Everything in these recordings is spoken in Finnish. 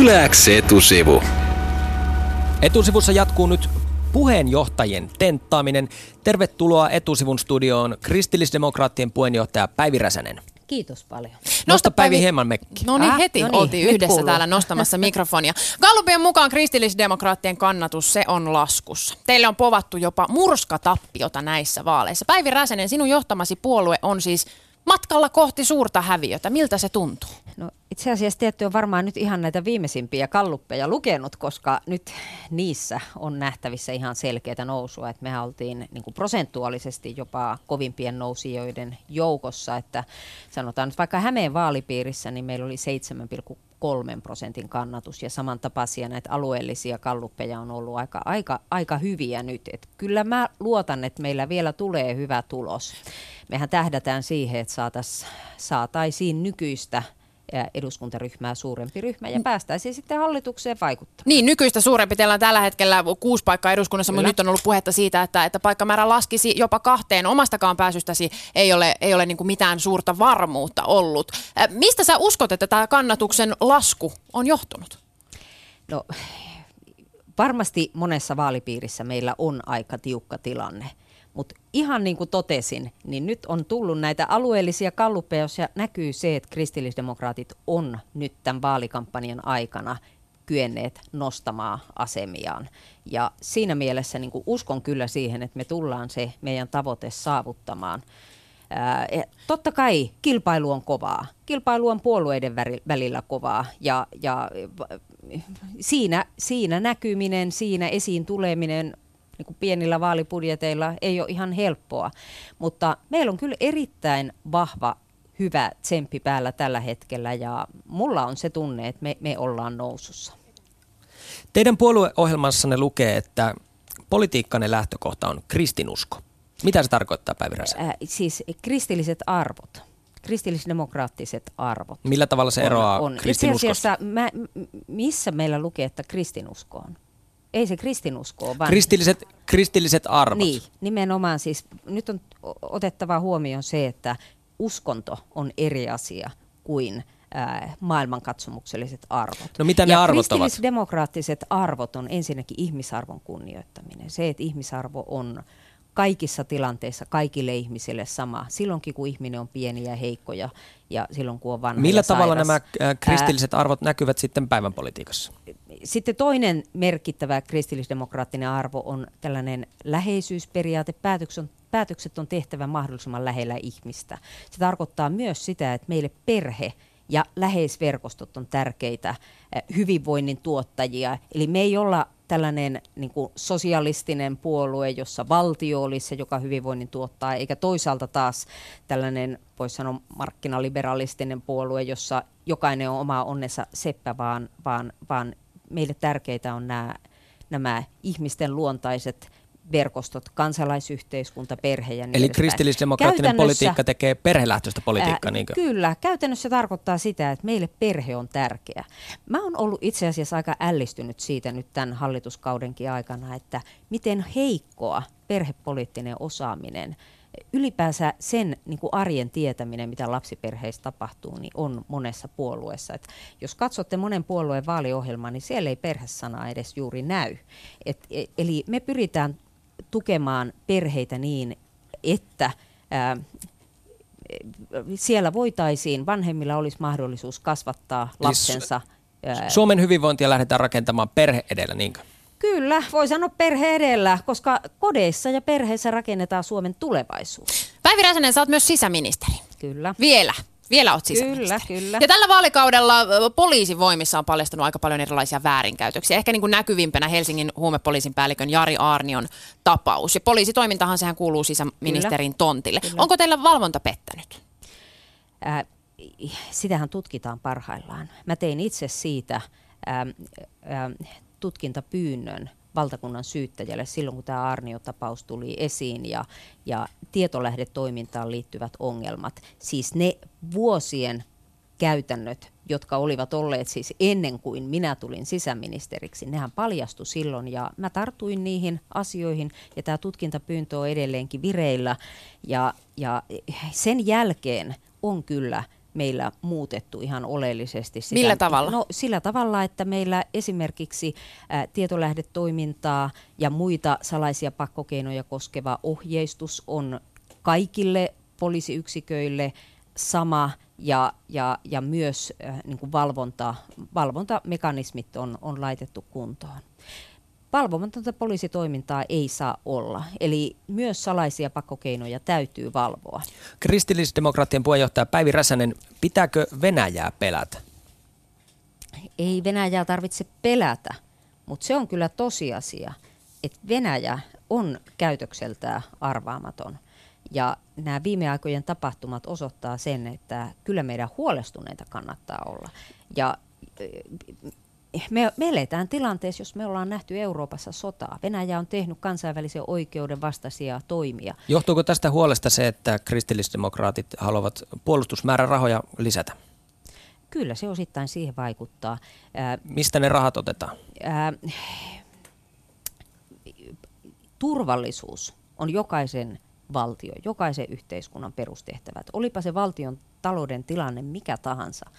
Yläks etusivu. Etusivussa jatkuu nyt puheenjohtajien tenttaaminen. Tervetuloa etusivun studioon kristillisdemokraattien puheenjohtaja Päivi Räsänen. Kiitos paljon. Nosta Päivi hieman mekki. No niin, Ah, heti no niin, oltiin nyt yhdessä kuuluu. täällä nostamassa mikrofonia. Gallupien mukaan kristillisdemokraattien kannatus, se on laskussa. Teille on povattu jopa murskatappiota näissä vaaleissa. Päivi Räsänen, sinun johtamasi puolue on siis matkalla kohti suurta häviötä. Miltä se tuntuu? No, itse asiassa te ette ole varmaan nyt ihan näitä viimeisimpiä kalluppeja lukenut, koska nyt niissä on nähtävissä ihan selkeää nousua. Että mehän oltiin niin kuin prosentuaalisesti jopa kovimpien nousijoiden joukossa. Että sanotaan nyt vaikka Hämeen vaalipiirissä, niin meillä oli 7,3 prosentin kannatus ja samantapaisia näitä alueellisia kalluppeja on ollut aika, aika, aika hyviä nyt. Et kyllä mä luotan, että meillä vielä tulee hyvä tulos. Mehän tähdätään siihen, että saatais, saataisiin nykyistä eduskuntaryhmää suurempi ryhmä ja päästäisiin sitten hallitukseen vaikuttamaan. Niin, nykyistä suurempi. Teillä on tällä hetkellä kuusi paikkaa eduskunnassa, mutta Kyllä. nyt on ollut puhetta siitä, että, että paikkamäärä laskisi jopa kahteen. Omastakaan pääsystäsi ei ole, ei ole niin mitään suurta varmuutta ollut. Mistä sä uskot, että tämä kannatuksen lasku on johtunut? No, varmasti monessa vaalipiirissä meillä on aika tiukka tilanne. Mutta ihan niin kuin totesin, niin nyt on tullut näitä alueellisia kalluppeja, joissa näkyy se, että kristillisdemokraatit on nyt tämän vaalikampanjan aikana kyenneet nostamaan asemiaan. Ja siinä mielessä niin uskon kyllä siihen, että me tullaan se meidän tavoite saavuttamaan. Ää, ja totta kai kilpailu on kovaa. Kilpailu on puolueiden välillä kovaa ja, ja v- siinä, siinä näkyminen, siinä esiin tuleminen niin kuin pienillä vaalibudjeteilla ei ole ihan helppoa. Mutta meillä on kyllä erittäin vahva, hyvä tsemppi päällä tällä hetkellä ja mulla on se tunne, että me, me ollaan nousussa. Teidän puolueohjelmassanne lukee, että politiikkanne lähtökohta on kristinusko. Mitä se tarkoittaa, Päivi Räsänen? Ää, siis kristilliset arvot, kristillisdemokraattiset arvot. Millä tavalla se eroaa on, on. Itse kristinuskosta? asiassa mä, missä meillä lukee, että kristinusko on? Ei se kristinusko vaan... Kristilliset, kristilliset arvot. Niin, nimenomaan siis nyt on otettava huomioon se, että uskonto on eri asia kuin ää, maailmankatsomukselliset arvot. No mitä ne ja arvot ovat? kristillisdemokraattiset arvot on ensinnäkin ihmisarvon kunnioittaminen. Se, että ihmisarvo on kaikissa tilanteissa kaikille ihmisille sama. Silloinkin, kun ihminen on pieni ja heikko ja, ja silloin, kun on vanha Millä ja tavalla nämä äh, kristilliset arvot näkyvät sitten päivän politiikassa? Sitten toinen merkittävä kristillisdemokraattinen arvo on tällainen läheisyysperiaate. Päätökset on, päätökset on tehtävä mahdollisimman lähellä ihmistä. Se tarkoittaa myös sitä, että meille perhe ja läheisverkostot on tärkeitä eh, hyvinvoinnin tuottajia. Eli me ei olla tällainen niin kuin sosialistinen puolue, jossa valtio olisi se, joka hyvinvoinnin tuottaa, eikä toisaalta taas tällainen, voisi sanoa, markkinaliberalistinen puolue, jossa jokainen on oma onnensa seppä, vaan, vaan, vaan meille tärkeitä on nämä, nämä ihmisten luontaiset verkostot, kansalaisyhteiskunta, perhe ja niin Eli kristillisdemokraattinen politiikka tekee perhelähtöistä politiikkaa, niinkö? Kyllä, käytännössä tarkoittaa sitä, että meille perhe on tärkeä. Mä oon ollut itse asiassa aika ällistynyt siitä nyt tämän hallituskaudenkin aikana, että miten heikkoa perhepoliittinen osaaminen, ylipäänsä sen niin kuin arjen tietäminen, mitä lapsiperheissä tapahtuu, niin on monessa puolueessa. Et jos katsotte monen puolueen vaaliohjelmaa, niin siellä ei perhesanaa edes juuri näy. Et, e- eli me pyritään tukemaan perheitä niin, että ää, siellä voitaisiin, vanhemmilla olisi mahdollisuus kasvattaa Eli lapsensa. ää, Suomen hyvinvointia lähdetään rakentamaan perhe edellä, niinkö? Kyllä, voi sanoa perhe edellä, koska kodeissa ja perheessä rakennetaan Suomen tulevaisuus. Päivi Räsänen, sä oot myös sisäministeri. Kyllä. Vielä. Vielä oot sisäministeri. Kyllä, kyllä. Ja tällä vaalikaudella poliisin voimissa on paljastunut aika paljon erilaisia väärinkäytöksiä. Ehkä niin kuin näkyvimpänä Helsingin huumepoliisin päällikön Jari Aarnion tapaus. Ja poliisitoimintahan sehän kuuluu sisäministerin tontille. Kyllä. Onko teillä valvonta pettänyt? Ää, sitähän tutkitaan parhaillaan. Mä tein itse siitä ää, ää, tutkintapyynnön valtakunnan syyttäjälle silloin, kun tämä Arnio-tapaus tuli esiin ja, ja tietolähdetoimintaan liittyvät ongelmat. Siis ne vuosien käytännöt, jotka olivat olleet siis ennen kuin minä tulin sisäministeriksi, nehän paljastui silloin ja mä tartuin niihin asioihin ja tämä tutkintapyyntö on edelleenkin vireillä ja, ja sen jälkeen on kyllä meillä muutettu ihan oleellisesti. Sitä, Millä tavalla? No sillä tavalla, että meillä esimerkiksi ä, tietolähdetoimintaa ja muita salaisia pakkokeinoja koskeva ohjeistus on kaikille poliisiyksiköille sama ja, ja, ja myös äh, niin kuin valvonta, valvontamekanismit on, on laitettu kuntoon. Valvomatonta poliisitoimintaa ei saa olla, eli myös salaisia pakkokeinoja täytyy valvoa. Kristillisdemokraattien puheenjohtaja Päivi Räsänen, pitääkö Venäjää pelätä? Ei Venäjää tarvitse pelätä, mutta se on kyllä tosiasia, että Venäjä on käytökseltään arvaamaton. Ja nämä viime aikojen tapahtumat osoittaa sen, että kyllä meidän huolestuneita kannattaa olla. Ja me, me eletään tilanteessa, jos me ollaan nähty Euroopassa sotaa. Venäjä on tehnyt kansainvälisen oikeuden vastaisia toimia. Johtuuko tästä huolesta se, että kristillisdemokraatit haluavat puolustusmäärärahoja lisätä? Kyllä se osittain siihen vaikuttaa. Mistä ne rahat otetaan? Ää, turvallisuus on jokaisen valtio, jokaisen yhteiskunnan perustehtävät. Olipa se valtion talouden tilanne mikä tahansa,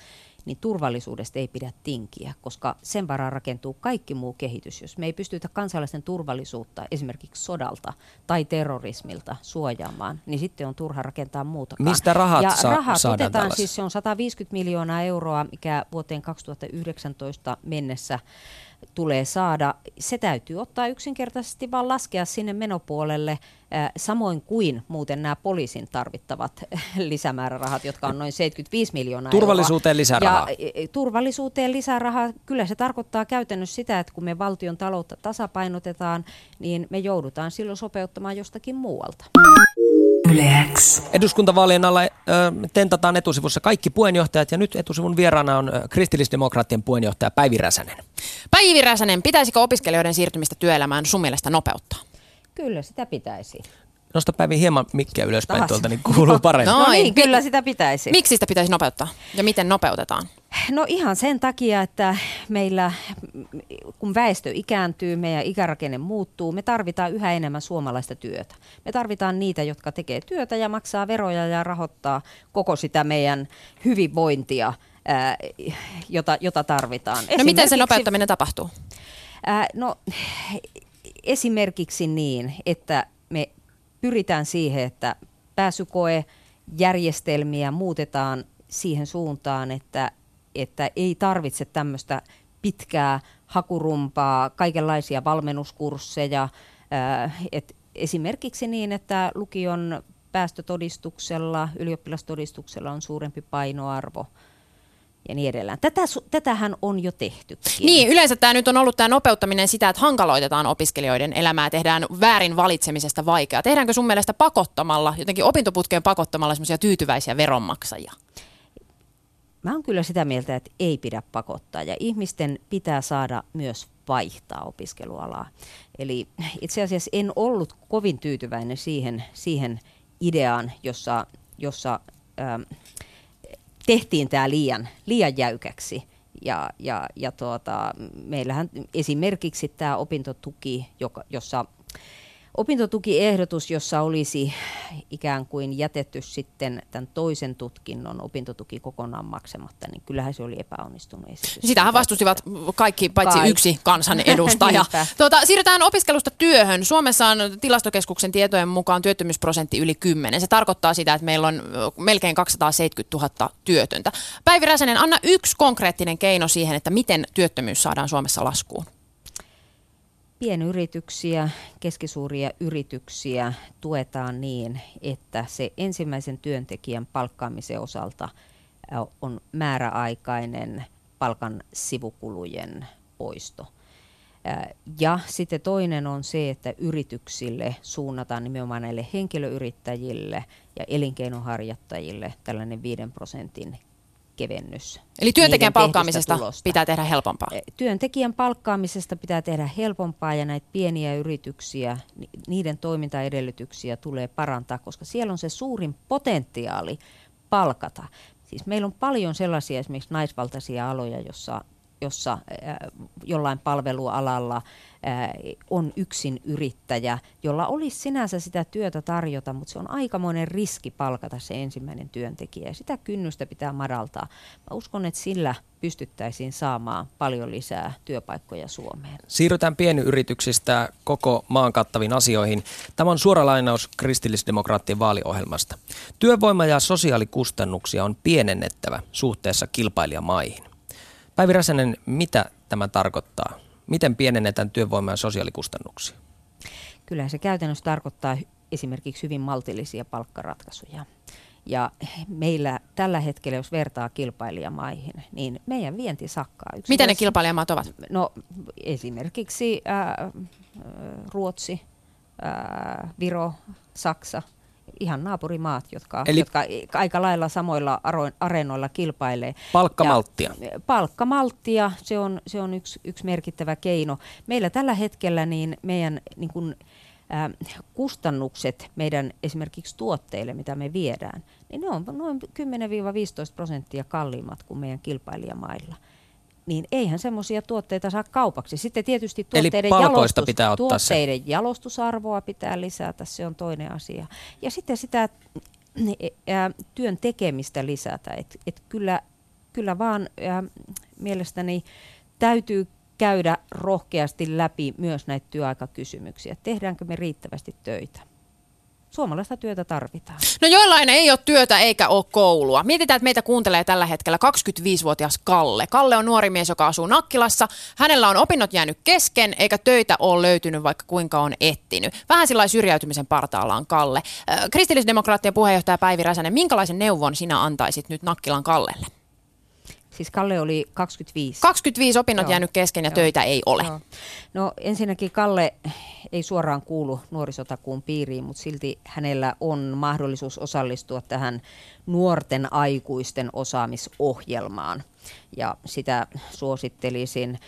niin turvallisuudesta ei pidä tinkiä, koska sen varaan rakentuu kaikki muu kehitys. Jos me ei pystytä kansalaisten turvallisuutta esimerkiksi sodalta tai terrorismilta suojaamaan, niin sitten on turha rakentaa muuta. Mistä rahat ja sa- rahat saadaan otetaan, siis se on 150 miljoonaa euroa, mikä vuoteen 2019 mennessä tulee saada. Se täytyy ottaa yksinkertaisesti vaan laskea sinne menopuolelle, samoin kuin muuten nämä poliisin tarvittavat lisämäärärahat, jotka on noin 75 miljoonaa Turvallisuuteen euroa. lisärahaa. Ja turvallisuuteen lisärahaa, kyllä se tarkoittaa käytännössä sitä, että kun me valtion taloutta tasapainotetaan, niin me joudutaan silloin sopeuttamaan jostakin muualta. Yleäks. Eduskuntavaalien alla tentataan etusivussa kaikki puheenjohtajat ja nyt etusivun vieraana on kristillisdemokraattien puheenjohtaja Päivi Räsänen. Päivi Räsänen, pitäisikö opiskelijoiden siirtymistä työelämään sun mielestä nopeuttaa? Kyllä sitä pitäisi. Nosta Päivi hieman mikkiä ylöspäin Taas. tuolta, niin kuuluu paremmin. No, no niin, kyllä sitä pitäisi. Miksi sitä pitäisi nopeuttaa ja miten nopeutetaan? No ihan sen takia, että meillä, kun väestö ikääntyy, meidän ikärakenne muuttuu, me tarvitaan yhä enemmän suomalaista työtä. Me tarvitaan niitä, jotka tekee työtä ja maksaa veroja ja rahoittaa koko sitä meidän hyvinvointia, ää, jota, jota tarvitaan. No miten se nopeuttaminen tapahtuu? Ää, no esimerkiksi niin, että me pyritään siihen, että pääsykoe järjestelmiä muutetaan siihen suuntaan, että, että ei tarvitse tämmöistä pitkää hakurumpaa, kaikenlaisia valmennuskursseja. Et esimerkiksi niin, että lukion päästötodistuksella, ylioppilastodistuksella on suurempi painoarvo – ja niin edelleen. Tätä, tätähän on jo tehty. Niin, yleensä tämä nyt on ollut tämä nopeuttaminen sitä, että hankaloitetaan opiskelijoiden elämää, tehdään väärin valitsemisesta vaikeaa. Tehdäänkö sun mielestä pakottamalla, jotenkin opintoputkeen pakottamalla semmoisia tyytyväisiä veronmaksajia? Mä oon kyllä sitä mieltä, että ei pidä pakottaa ja ihmisten pitää saada myös vaihtaa opiskelualaa. Eli itse asiassa en ollut kovin tyytyväinen siihen, siihen ideaan, jossa, jossa ähm, tehtiin tämä liian, liian jäykäksi. Ja, ja, ja tuota, meillähän esimerkiksi tämä opintotuki, joka, jossa opintotukiehdotus, jossa olisi ikään kuin jätetty sitten tämän toisen tutkinnon opintotuki kokonaan maksamatta, niin kyllähän se oli epäonnistunut esitys. Sitähän vastustivat kaikki, paitsi Kaik. yksi kansanedustaja. tuota, siirrytään opiskelusta työhön. Suomessa on tilastokeskuksen tietojen mukaan työttömyysprosentti yli 10. Se tarkoittaa sitä, että meillä on melkein 270 000 työtöntä. Päivi Räsänen, anna yksi konkreettinen keino siihen, että miten työttömyys saadaan Suomessa laskuun pienyrityksiä, keskisuuria yrityksiä tuetaan niin, että se ensimmäisen työntekijän palkkaamisen osalta on määräaikainen palkan sivukulujen poisto. Ja sitten toinen on se, että yrityksille suunnataan nimenomaan näille henkilöyrittäjille ja elinkeinoharjoittajille tällainen 5 prosentin kevennys. Eli työntekijän palkkaamisesta pitää tehdä helpompaa? Eh, työntekijän palkkaamisesta pitää tehdä helpompaa ja näitä pieniä yrityksiä, niiden toimintaedellytyksiä tulee parantaa, koska siellä on se suurin potentiaali palkata. Siis meillä on paljon sellaisia esimerkiksi naisvaltaisia aloja, jossa jossa jollain palvelualalla on yksin yrittäjä, jolla olisi sinänsä sitä työtä tarjota, mutta se on aikamoinen riski palkata se ensimmäinen työntekijä. Sitä kynnystä pitää madaltaa. Mä uskon, että sillä pystyttäisiin saamaan paljon lisää työpaikkoja Suomeen. Siirrytään pienyrityksistä koko maan kattaviin asioihin. Tämä on suora lainaus kristillisdemokraattien vaaliohjelmasta. Työvoima- ja sosiaalikustannuksia on pienennettävä suhteessa kilpailijamaihin. Päivi Räsänen, mitä tämä tarkoittaa? Miten pienennetään työvoima- ja sosiaalikustannuksia? Kyllä se käytännössä tarkoittaa esimerkiksi hyvin maltillisia palkkaratkaisuja. Ja meillä tällä hetkellä, jos vertaa kilpailijamaihin, niin meidän vienti sakkaa. Yksi Mitä ne kilpailijamaat ovat? No esimerkiksi ää, Ruotsi, ää, Viro, Saksa, ihan naapurimaat, jotka, Eli jotka aika lailla samoilla areenoilla kilpailee. Palkkamalttia. Ja palkkamalttia, se on, se on yksi, yksi merkittävä keino. Meillä tällä hetkellä niin meidän niin kun, äh, kustannukset meidän esimerkiksi tuotteille, mitä me viedään, niin ne on noin 10-15 prosenttia kalliimmat kuin meidän kilpailijamailla niin eihän semmoisia tuotteita saa kaupaksi. Sitten tietysti tuotteiden, jalostus, pitää ottaa tuotteiden se. jalostusarvoa pitää lisätä, se on toinen asia. Ja sitten sitä ää, työn tekemistä lisätä. Et, et kyllä, kyllä vaan ää, mielestäni täytyy käydä rohkeasti läpi myös näitä työaikakysymyksiä. Tehdäänkö me riittävästi töitä? Suomalaista työtä tarvitaan. No joillain ei ole työtä eikä ole koulua. Mietitään, että meitä kuuntelee tällä hetkellä 25-vuotias Kalle. Kalle on nuori mies, joka asuu Nakkilassa. Hänellä on opinnot jäänyt kesken, eikä töitä ole löytynyt, vaikka kuinka on ettinyt. Vähän sillä syrjäytymisen partaalla on Kalle. Kristillisdemokraattien puheenjohtaja Päivi Räsänen, minkälaisen neuvon sinä antaisit nyt Nakkilan Kallelle? Siis Kalle oli 25. 25 opinnot Joo. jäänyt kesken ja Joo. töitä ei ole. Joo. No ensinnäkin Kalle ei suoraan kuulu nuorisotakuun piiriin, mutta silti hänellä on mahdollisuus osallistua tähän nuorten aikuisten osaamisohjelmaan. Ja sitä suosittelisin.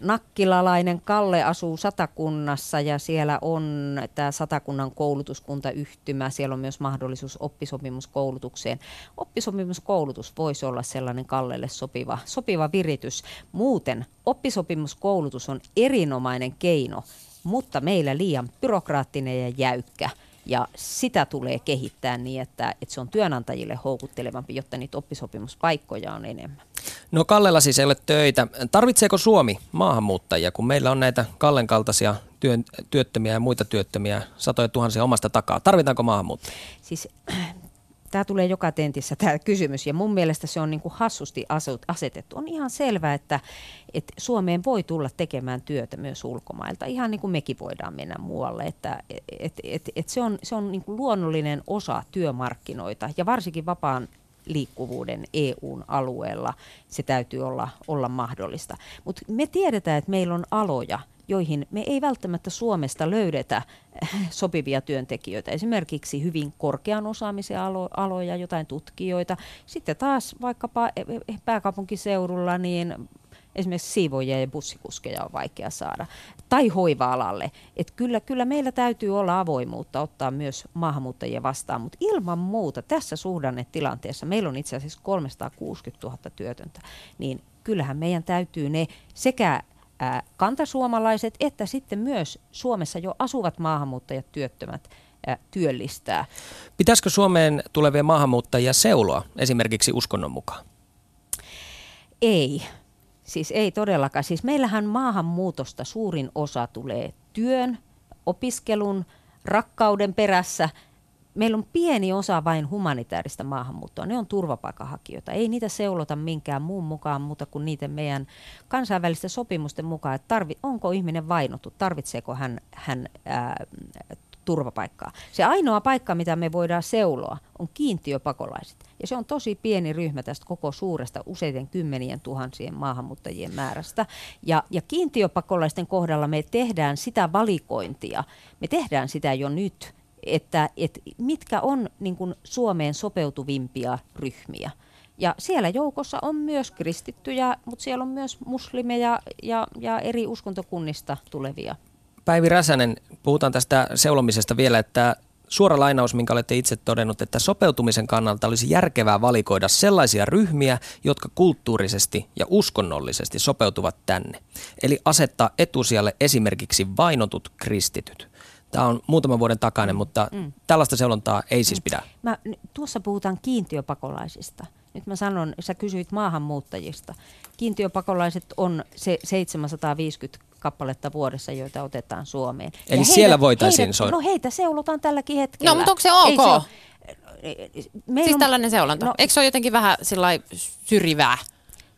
Nakkilalainen Kalle asuu Satakunnassa ja siellä on tämä Satakunnan koulutuskuntayhtymä. Siellä on myös mahdollisuus oppisopimuskoulutukseen. Oppisopimuskoulutus voisi olla sellainen Kallelle sopiva, sopiva viritys. Muuten oppisopimuskoulutus on erinomainen keino, mutta meillä liian byrokraattinen ja jäykkä – ja sitä tulee kehittää niin, että, että se on työnantajille houkuttelevampi, jotta niitä oppisopimuspaikkoja on enemmän. No Kallella siis ei ole töitä. Tarvitseeko Suomi maahanmuuttajia, kun meillä on näitä Kallen kaltaisia työn, työttömiä ja muita työttömiä satoja tuhansia omasta takaa? Tarvitaanko maahanmuuttajia? Siis tämä tulee joka tentissä tämä kysymys ja mun mielestä se on niin kuin hassusti asetettu. On ihan selvää, että, että Suomeen voi tulla tekemään työtä myös ulkomailta, ihan niin kuin mekin voidaan mennä muualle. Että, et, et, et se on, se on niin kuin luonnollinen osa työmarkkinoita ja varsinkin vapaan liikkuvuuden EUn alueella se täytyy olla, olla mahdollista. Mutta me tiedetään, että meillä on aloja, joihin me ei välttämättä Suomesta löydetä sopivia työntekijöitä. Esimerkiksi hyvin korkean osaamisen alo- aloja, jotain tutkijoita. Sitten taas vaikkapa eh, eh, pääkaupunkiseudulla niin esimerkiksi siivoja ja bussikuskeja on vaikea saada. Tai hoiva-alalle. Et kyllä, kyllä meillä täytyy olla avoimuutta ottaa myös maahanmuuttajia vastaan, mutta ilman muuta tässä suhdannetilanteessa, meillä on itse asiassa 360 000 työtöntä, niin kyllähän meidän täytyy ne sekä ää, kantasuomalaiset että sitten myös Suomessa jo asuvat maahanmuuttajat työttömät ää, työllistää. Pitäisikö Suomeen tulevia maahanmuuttajia seuloa esimerkiksi uskonnon mukaan? Ei. Siis ei todellakaan. Siis meillähän maahanmuutosta suurin osa tulee työn, opiskelun, rakkauden perässä – meillä on pieni osa vain humanitaarista maahanmuuttoa. Ne on turvapaikanhakijoita. Ei niitä seulota minkään muun mukaan muuta kuin niiden meidän kansainvälisten sopimusten mukaan, että tarvi, onko ihminen vainottu, tarvitseeko hän, hän ää, turvapaikkaa. Se ainoa paikka, mitä me voidaan seuloa, on kiintiöpakolaiset. Ja se on tosi pieni ryhmä tästä koko suuresta useiden kymmenien tuhansien maahanmuuttajien määrästä. Ja, ja kiintiöpakolaisten kohdalla me tehdään sitä valikointia. Me tehdään sitä jo nyt että, että mitkä on niin kuin Suomeen sopeutuvimpia ryhmiä. Ja siellä joukossa on myös kristittyjä, mutta siellä on myös muslimeja ja, ja eri uskontokunnista tulevia. Päivi Räsänen, puhutaan tästä seulomisesta vielä, että suora lainaus, minkä olette itse todennut, että sopeutumisen kannalta olisi järkevää valikoida sellaisia ryhmiä, jotka kulttuurisesti ja uskonnollisesti sopeutuvat tänne. Eli asettaa etusijalle esimerkiksi vainotut kristityt. Tämä on muutaman vuoden takainen, mutta mm. tällaista seulontaa ei siis pidä. Mä, tuossa puhutaan kiintiöpakolaisista. Nyt mä sanon, sä kysyit maahanmuuttajista. Kiintiöpakolaiset on se 750 kappaletta vuodessa, joita otetaan Suomeen. Eli ja siellä heidät, voitaisiin heidät, soida? No heitä seulotaan tälläkin hetkellä. No, mutta onko se ok? Ei se ole, siis on, tällainen seulonta. No, Eikö se ole jotenkin vähän syrjivää?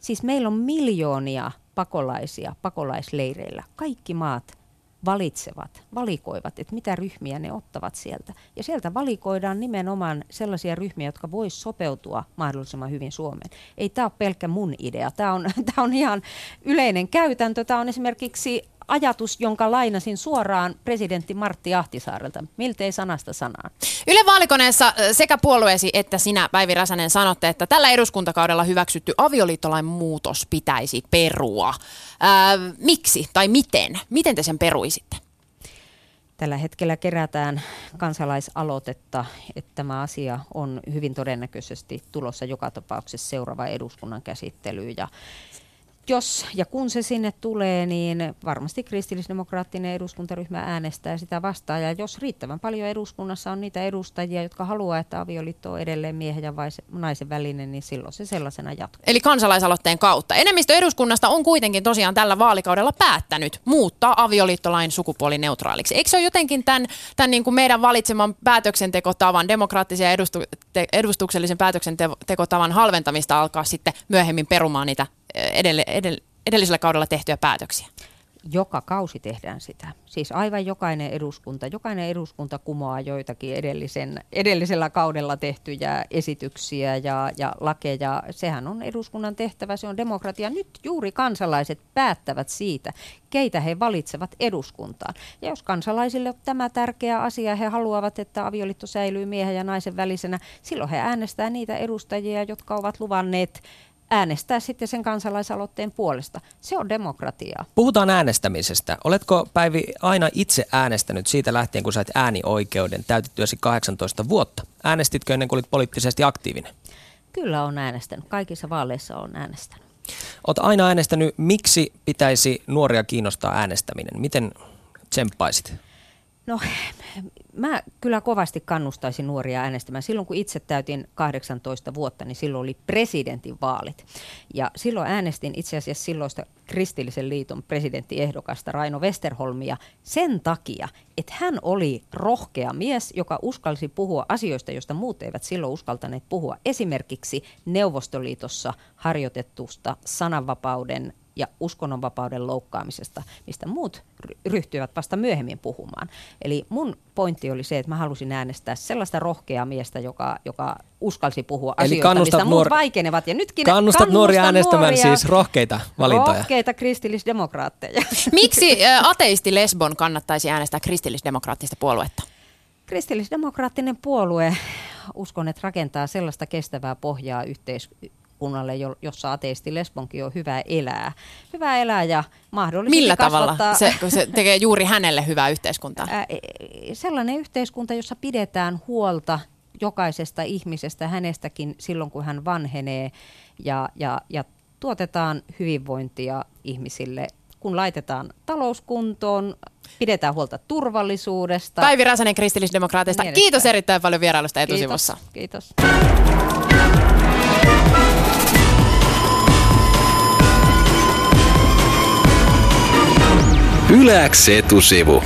Siis meillä on miljoonia pakolaisia pakolaisleireillä. Kaikki maat valitsevat, valikoivat, että mitä ryhmiä ne ottavat sieltä. Ja sieltä valikoidaan nimenomaan sellaisia ryhmiä, jotka vois sopeutua mahdollisimman hyvin Suomeen. Ei tämä ole pelkkä mun idea, tämä on, tämä on ihan yleinen käytäntö. Tämä on esimerkiksi ajatus, jonka lainasin suoraan presidentti Martti Ahtisaarelta. Miltei sanasta sanaan. Yle vaalikoneessa sekä puolueesi että sinä, Päivi Räsänen, sanotte, että tällä eduskuntakaudella hyväksytty avioliittolain muutos pitäisi perua. Ää, miksi tai miten? Miten te sen peruisitte? Tällä hetkellä kerätään kansalaisaloitetta, että tämä asia on hyvin todennäköisesti tulossa joka tapauksessa seuraava eduskunnan käsittelyyn. Ja jos ja kun se sinne tulee, niin varmasti kristillisdemokraattinen eduskuntaryhmä äänestää sitä vastaan. Ja jos riittävän paljon eduskunnassa on niitä edustajia, jotka haluaa, että avioliitto on edelleen miehen ja naisen välinen, niin silloin se sellaisena jatkuu. Eli kansalaisaloitteen kautta. Enemmistö eduskunnasta on kuitenkin tosiaan tällä vaalikaudella päättänyt muuttaa avioliittolain sukupuolineutraaliksi. Eikö se ole jotenkin tämän, tämän niin kuin meidän valitseman päätöksentekotavan, demokraattisen ja edustu, edustuksellisen päätöksentekotavan halventamista alkaa sitten myöhemmin perumaan niitä edelle, edelle, edellisellä kaudella tehtyjä päätöksiä? Joka kausi tehdään sitä. Siis aivan jokainen eduskunta, jokainen eduskunta kumoaa joitakin edellisen, edellisellä kaudella tehtyjä esityksiä ja, ja lakeja. Sehän on eduskunnan tehtävä, se on demokratia. Nyt juuri kansalaiset päättävät siitä, keitä he valitsevat eduskuntaan. Ja jos kansalaisille on tämä tärkeä asia, he haluavat, että avioliitto säilyy miehen ja naisen välisenä, silloin he äänestää niitä edustajia, jotka ovat luvanneet äänestää sitten sen kansalaisaloitteen puolesta. Se on demokratiaa. Puhutaan äänestämisestä. Oletko Päivi aina itse äänestänyt siitä lähtien, kun sait äänioikeuden täytettyäsi 18 vuotta? Äänestitkö ennen kuin olit poliittisesti aktiivinen? Kyllä on äänestänyt. Kaikissa vaaleissa on äänestänyt. Olet aina äänestänyt. Miksi pitäisi nuoria kiinnostaa äänestäminen? Miten tsemppaisit? No, mä kyllä kovasti kannustaisin nuoria äänestämään. Silloin kun itse täytin 18 vuotta, niin silloin oli presidentin vaalit. Ja silloin äänestin itse asiassa silloista kristillisen liiton presidenttiehdokasta Raino Westerholmia sen takia, että hän oli rohkea mies, joka uskalsi puhua asioista, joista muut eivät silloin uskaltaneet puhua. Esimerkiksi Neuvostoliitossa harjoitettusta sananvapauden ja uskonnonvapauden loukkaamisesta, mistä muut ryhtyivät vasta myöhemmin puhumaan. Eli mun pointti oli se, että mä halusin äänestää sellaista rohkeaa miestä, joka, joka uskalsi puhua Eli asioista, mistä nuor- muut vaikenevat. Ja nytkin kannustat nuoria äänestämään nuoria, siis rohkeita valintoja. Rohkeita kristillisdemokraatteja. Miksi ateisti Lesbon kannattaisi äänestää kristillisdemokraattista puoluetta? Kristillisdemokraattinen puolue, uskon, että rakentaa sellaista kestävää pohjaa yhteis- yhteiskunnalle, jossa ateisti lesbonkin on hyvä elää. Hyvä elää ja mahdollisesti Millä kasvattaa... tavalla se, se tekee juuri hänelle hyvää yhteiskuntaa? Ää, e, sellainen yhteiskunta, jossa pidetään huolta jokaisesta ihmisestä, hänestäkin silloin, kun hän vanhenee ja, ja, ja tuotetaan hyvinvointia ihmisille kun laitetaan talouskuntoon, pidetään huolta turvallisuudesta. Päivi Räsänen kristillisdemokraateista. Kiitos erittäin paljon vierailusta etusivussa. Kiitos. Kiitos. Yläks etusivu.